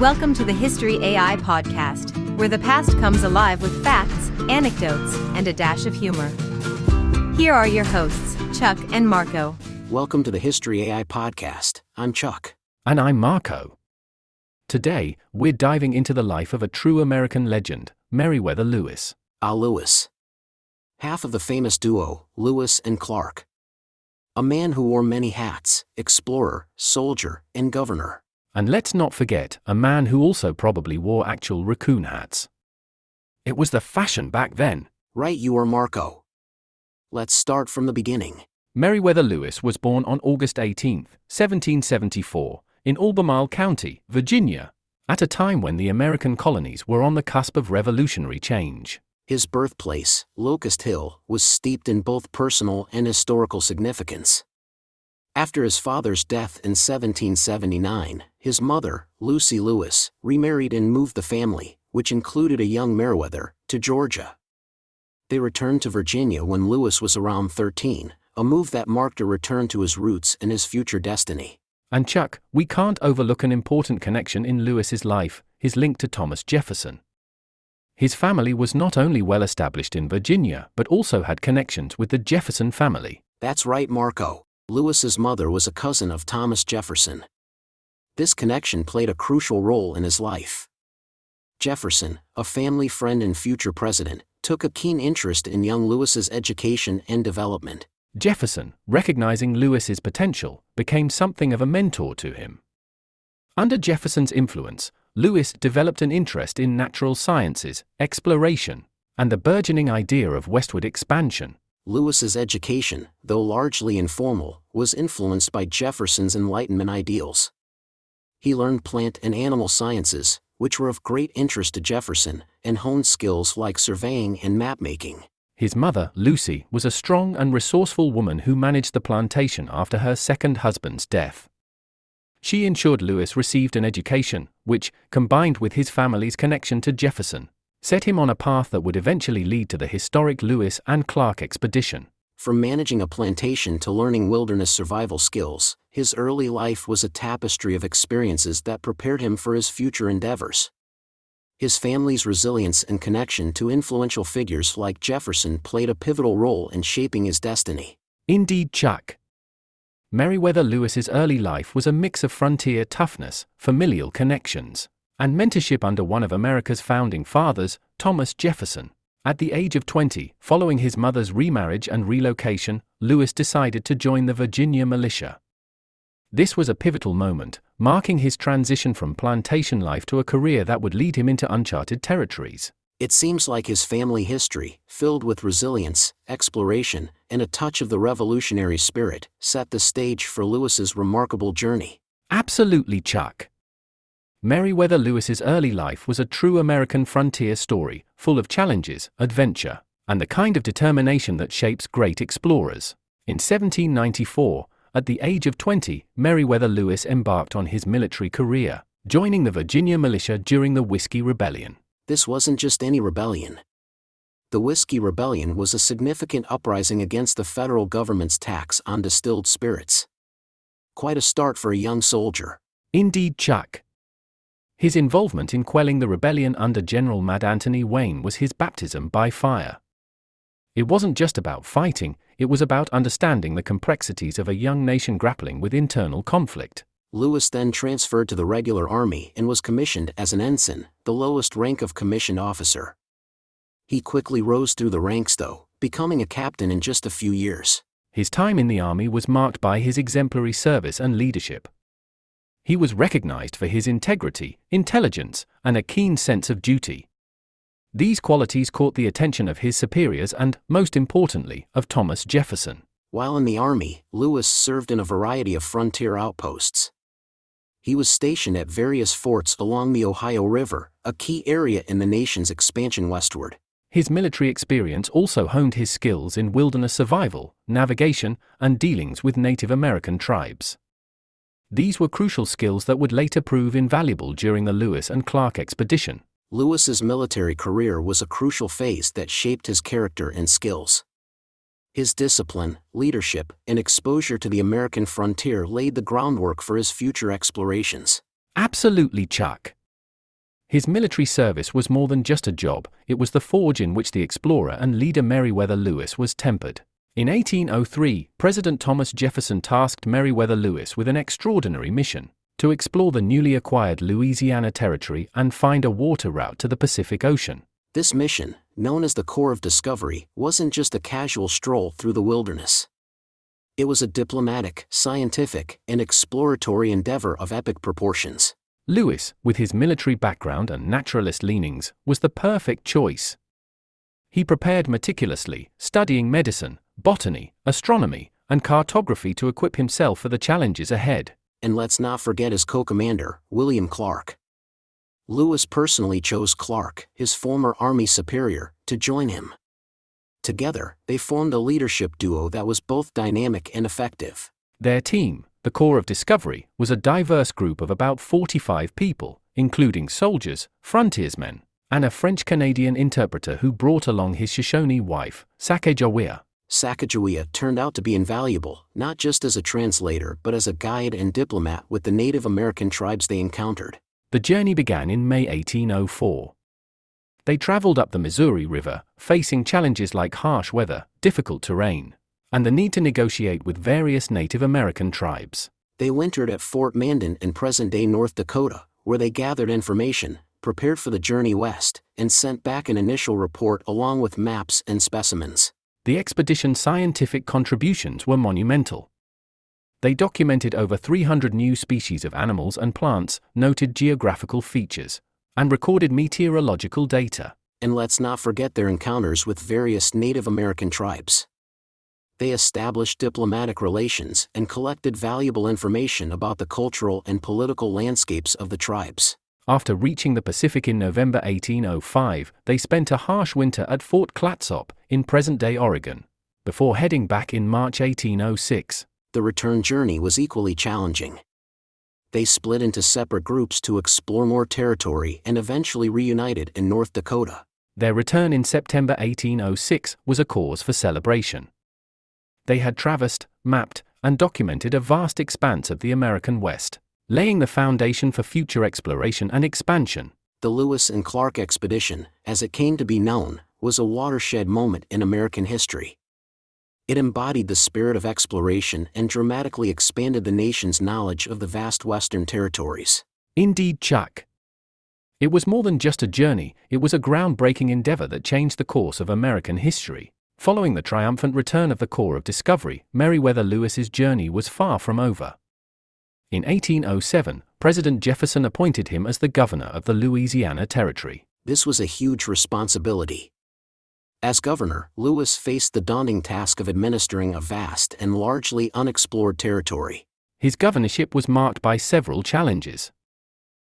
Welcome to the History AI podcast, where the past comes alive with facts, anecdotes, and a dash of humor. Here are your hosts, Chuck and Marco. Welcome to the History AI podcast. I'm Chuck. And I'm Marco. Today, we're diving into the life of a true American legend, Meriwether Lewis. Ah, Lewis. Half of the famous duo, Lewis and Clark. A man who wore many hats explorer, soldier, and governor. And let's not forget, a man who also probably wore actual raccoon hats. It was the fashion back then. Right, you are Marco. Let's start from the beginning. Meriwether Lewis was born on August 18, 1774, in Albemarle County, Virginia, at a time when the American colonies were on the cusp of revolutionary change. His birthplace, Locust Hill, was steeped in both personal and historical significance. After his father's death in 1779, his mother, Lucy Lewis, remarried and moved the family, which included a young Meriwether, to Georgia. They returned to Virginia when Lewis was around 13, a move that marked a return to his roots and his future destiny. And Chuck, we can't overlook an important connection in Lewis's life, his link to Thomas Jefferson. His family was not only well established in Virginia, but also had connections with the Jefferson family. That's right, Marco. Lewis's mother was a cousin of Thomas Jefferson. This connection played a crucial role in his life. Jefferson, a family friend and future president, took a keen interest in young Lewis's education and development. Jefferson, recognizing Lewis's potential, became something of a mentor to him. Under Jefferson's influence, Lewis developed an interest in natural sciences, exploration, and the burgeoning idea of westward expansion. Lewis's education, though largely informal, was influenced by Jefferson's Enlightenment ideals. He learned plant and animal sciences, which were of great interest to Jefferson, and honed skills like surveying and mapmaking. His mother, Lucy, was a strong and resourceful woman who managed the plantation after her second husband's death. She ensured Lewis received an education, which, combined with his family's connection to Jefferson, set him on a path that would eventually lead to the historic Lewis and Clark expedition. From managing a plantation to learning wilderness survival skills, his early life was a tapestry of experiences that prepared him for his future endeavors. His family's resilience and connection to influential figures like Jefferson played a pivotal role in shaping his destiny. Indeed, Chuck. Meriwether Lewis's early life was a mix of frontier toughness, familial connections, and mentorship under one of America's founding fathers, Thomas Jefferson. At the age of 20, following his mother's remarriage and relocation, Lewis decided to join the Virginia militia. This was a pivotal moment, marking his transition from plantation life to a career that would lead him into uncharted territories. It seems like his family history, filled with resilience, exploration, and a touch of the revolutionary spirit, set the stage for Lewis's remarkable journey. Absolutely, Chuck. Meriwether Lewis's early life was a true American frontier story, full of challenges, adventure, and the kind of determination that shapes great explorers. In 1794, at the age of 20, Meriwether Lewis embarked on his military career, joining the Virginia militia during the Whiskey Rebellion. This wasn't just any rebellion. The Whiskey Rebellion was a significant uprising against the federal government's tax on distilled spirits. Quite a start for a young soldier. Indeed, Chuck. His involvement in quelling the rebellion under General Mad Anthony Wayne was his baptism by fire. It wasn't just about fighting, it was about understanding the complexities of a young nation grappling with internal conflict. Lewis then transferred to the regular army and was commissioned as an ensign, the lowest rank of commissioned officer. He quickly rose through the ranks, though, becoming a captain in just a few years. His time in the army was marked by his exemplary service and leadership. He was recognized for his integrity, intelligence, and a keen sense of duty. These qualities caught the attention of his superiors and, most importantly, of Thomas Jefferson. While in the army, Lewis served in a variety of frontier outposts. He was stationed at various forts along the Ohio River, a key area in the nation's expansion westward. His military experience also honed his skills in wilderness survival, navigation, and dealings with Native American tribes. These were crucial skills that would later prove invaluable during the Lewis and Clark expedition. Lewis's military career was a crucial phase that shaped his character and skills. His discipline, leadership, and exposure to the American frontier laid the groundwork for his future explorations. Absolutely, Chuck. His military service was more than just a job, it was the forge in which the explorer and leader Meriwether Lewis was tempered. In 1803, President Thomas Jefferson tasked Meriwether Lewis with an extraordinary mission to explore the newly acquired Louisiana Territory and find a water route to the Pacific Ocean. This mission, known as the Corps of Discovery, wasn't just a casual stroll through the wilderness. It was a diplomatic, scientific, and exploratory endeavor of epic proportions. Lewis, with his military background and naturalist leanings, was the perfect choice. He prepared meticulously, studying medicine, botany, astronomy, and cartography to equip himself for the challenges ahead. And let's not forget his co commander, William Clark. Lewis personally chose Clark, his former Army superior, to join him. Together, they formed a leadership duo that was both dynamic and effective. Their team, the Corps of Discovery, was a diverse group of about 45 people, including soldiers, frontiersmen, and a French Canadian interpreter who brought along his Shoshone wife, Sacagawea. Sacagawea turned out to be invaluable, not just as a translator but as a guide and diplomat with the Native American tribes they encountered. The journey began in May 1804. They traveled up the Missouri River, facing challenges like harsh weather, difficult terrain, and the need to negotiate with various Native American tribes. They wintered at Fort Mandan in present day North Dakota, where they gathered information, prepared for the journey west, and sent back an initial report along with maps and specimens the expedition's scientific contributions were monumental. They documented over 300 new species of animals and plants, noted geographical features, and recorded meteorological data. And let's not forget their encounters with various Native American tribes. They established diplomatic relations and collected valuable information about the cultural and political landscapes of the tribes. After reaching the Pacific in November 1805, they spent a harsh winter at Fort Clatsop in present day Oregon, before heading back in March 1806. The return journey was equally challenging. They split into separate groups to explore more territory and eventually reunited in North Dakota. Their return in September 1806 was a cause for celebration. They had traversed, mapped, and documented a vast expanse of the American West laying the foundation for future exploration and expansion. The Lewis and Clark expedition, as it came to be known, was a watershed moment in American history. It embodied the spirit of exploration and dramatically expanded the nation's knowledge of the vast Western territories. Indeed, Chuck. It was more than just a journey, it was a groundbreaking endeavor that changed the course of American history. Following the triumphant return of the Corps of Discovery, Meriwether Lewis's journey was far from over. In 1807, President Jefferson appointed him as the governor of the Louisiana Territory. This was a huge responsibility. As governor, Lewis faced the daunting task of administering a vast and largely unexplored territory. His governorship was marked by several challenges.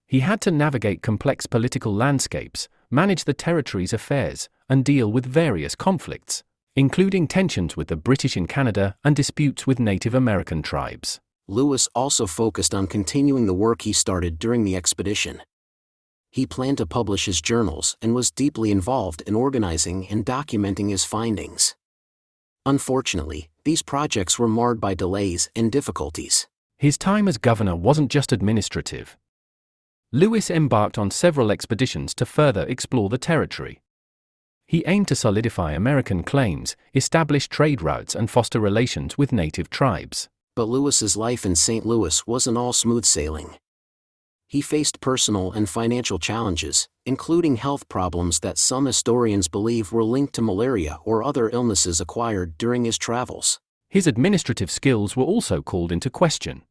He had to navigate complex political landscapes, manage the territory's affairs, and deal with various conflicts, including tensions with the British in Canada and disputes with Native American tribes. Lewis also focused on continuing the work he started during the expedition. He planned to publish his journals and was deeply involved in organizing and documenting his findings. Unfortunately, these projects were marred by delays and difficulties. His time as governor wasn't just administrative. Lewis embarked on several expeditions to further explore the territory. He aimed to solidify American claims, establish trade routes, and foster relations with native tribes but Lewis's life in St. Louis wasn't all smooth sailing. He faced personal and financial challenges, including health problems that some historians believe were linked to malaria or other illnesses acquired during his travels. His administrative skills were also called into question.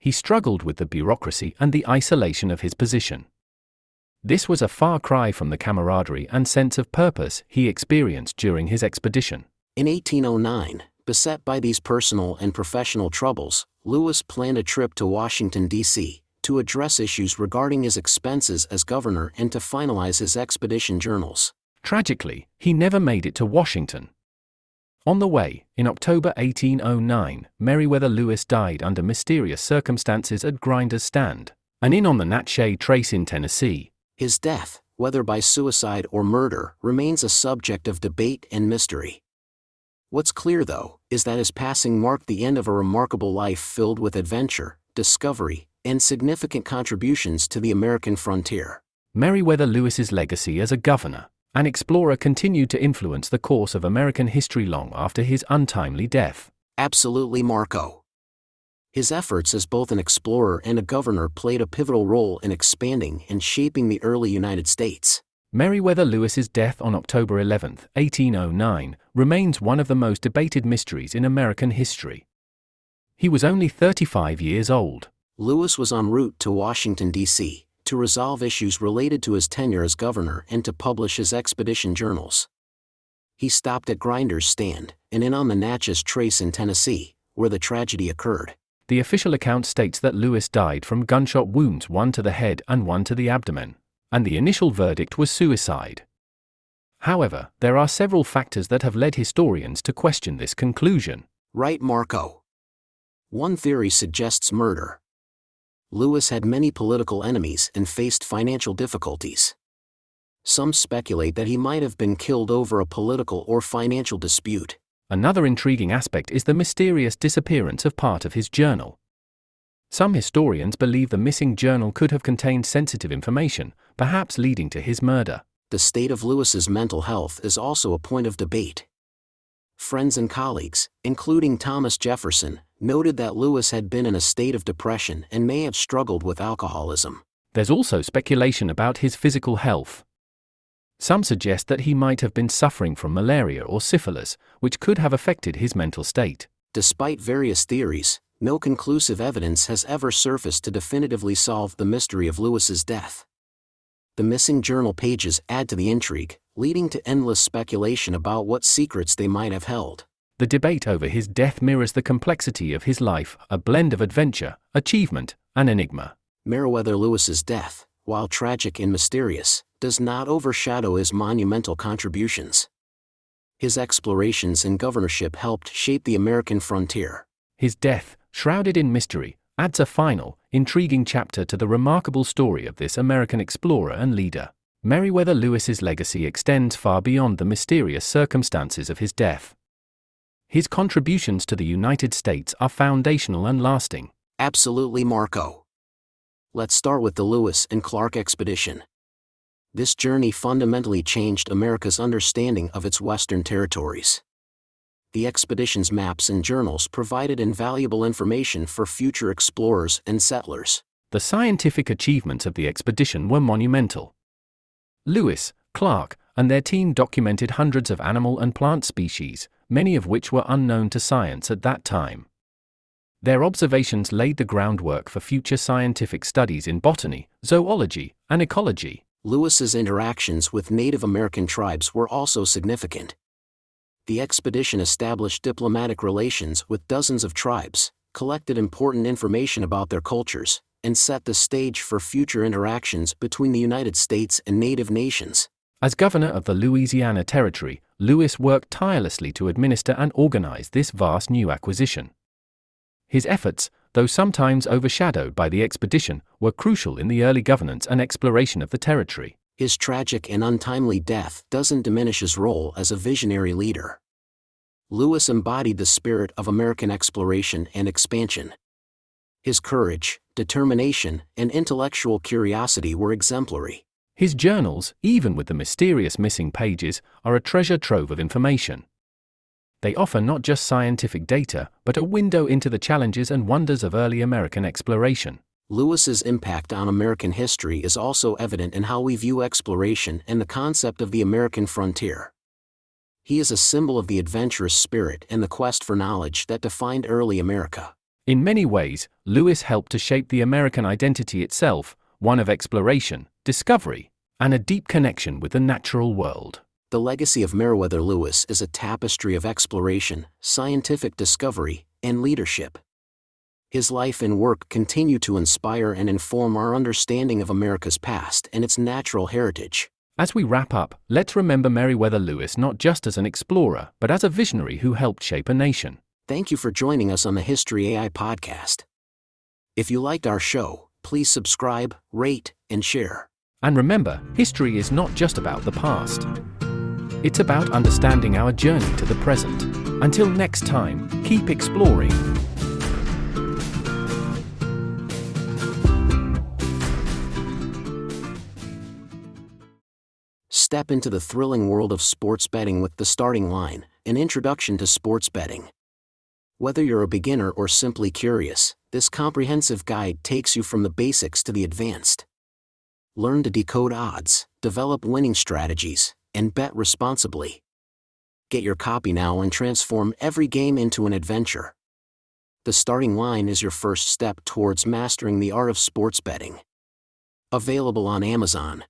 He struggled with the bureaucracy and the isolation of his position. This was a far cry from the camaraderie and sense of purpose he experienced during his expedition. In 1809, Beset by these personal and professional troubles, Lewis planned a trip to Washington, D.C., to address issues regarding his expenses as governor and to finalize his expedition journals. Tragically, he never made it to Washington. On the way, in October 1809, Meriwether Lewis died under mysterious circumstances at Grinder's Stand, an inn on the Natchez Trace in Tennessee. His death, whether by suicide or murder, remains a subject of debate and mystery. What's clear, though, is that his passing marked the end of a remarkable life filled with adventure, discovery, and significant contributions to the American frontier. Meriwether Lewis's legacy as a governor and explorer continued to influence the course of American history long after his untimely death. Absolutely, Marco. His efforts as both an explorer and a governor played a pivotal role in expanding and shaping the early United States. Meriwether Lewis's death on October 11, 1809, remains one of the most debated mysteries in American history. He was only 35 years old. Lewis was en route to Washington, D.C., to resolve issues related to his tenure as governor and to publish his expedition journals. He stopped at Grinder's Stand, and in on the Natchez Trace in Tennessee, where the tragedy occurred. The official account states that Lewis died from gunshot wounds, one to the head and one to the abdomen, and the initial verdict was suicide. However, there are several factors that have led historians to question this conclusion. Right, Marco. One theory suggests murder. Lewis had many political enemies and faced financial difficulties. Some speculate that he might have been killed over a political or financial dispute. Another intriguing aspect is the mysterious disappearance of part of his journal. Some historians believe the missing journal could have contained sensitive information, perhaps leading to his murder. The state of Lewis's mental health is also a point of debate. Friends and colleagues, including Thomas Jefferson, noted that Lewis had been in a state of depression and may have struggled with alcoholism. There's also speculation about his physical health. Some suggest that he might have been suffering from malaria or syphilis, which could have affected his mental state. Despite various theories, no conclusive evidence has ever surfaced to definitively solve the mystery of Lewis's death. The missing journal pages add to the intrigue, leading to endless speculation about what secrets they might have held. The debate over his death mirrors the complexity of his life, a blend of adventure, achievement, and enigma. Meriwether Lewis's death, while tragic and mysterious, does not overshadow his monumental contributions. His explorations and governorship helped shape the American frontier. His death, shrouded in mystery, adds a final, intriguing chapter to the remarkable story of this American explorer and leader. Meriwether Lewis's legacy extends far beyond the mysterious circumstances of his death. His contributions to the United States are foundational and lasting. Absolutely, Marco. Let's start with the Lewis and Clark expedition. This journey fundamentally changed America's understanding of its western territories the expedition's maps and journals provided invaluable information for future explorers and settlers. The scientific achievements of the expedition were monumental. Lewis, Clark, and their team documented hundreds of animal and plant species, many of which were unknown to science at that time. Their observations laid the groundwork for future scientific studies in botany, zoology, and ecology. Lewis's interactions with Native American tribes were also significant the expedition established diplomatic relations with dozens of tribes, collected important information about their cultures, and set the stage for future interactions between the United States and native nations. As governor of the Louisiana Territory, Lewis worked tirelessly to administer and organize this vast new acquisition. His efforts, though sometimes overshadowed by the expedition, were crucial in the early governance and exploration of the territory his tragic and untimely death doesn't diminish his role as a visionary leader. Lewis embodied the spirit of American exploration and expansion. His courage, determination, and intellectual curiosity were exemplary. His journals, even with the mysterious missing pages, are a treasure trove of information. They offer not just scientific data, but a window into the challenges and wonders of early American exploration. Lewis's impact on American history is also evident in how we view exploration and the concept of the American frontier. He is a symbol of the adventurous spirit and the quest for knowledge that defined early America. In many ways, Lewis helped to shape the American identity itself, one of exploration, discovery, and a deep connection with the natural world. The legacy of Meriwether Lewis is a tapestry of exploration, scientific discovery, and leadership his life and work continue to inspire and inform our understanding of America's past and its natural heritage. As we wrap up, let's remember Meriwether Lewis not just as an explorer, but as a visionary who helped shape a nation. Thank you for joining us on the History AI podcast. If you liked our show, please subscribe, rate, and share. And remember, history is not just about the past. It's about understanding our journey to the present. Until next time, keep exploring Step into the thrilling world of sports betting with the starting line, an introduction to sports betting. Whether you're a beginner or simply curious, this comprehensive guide takes you from the basics to the advanced. Learn to decode odds, develop winning strategies, and bet responsibly. Get your copy now and transform every game into an adventure. The starting line is your first step towards mastering the art of sports betting. Available on Amazon.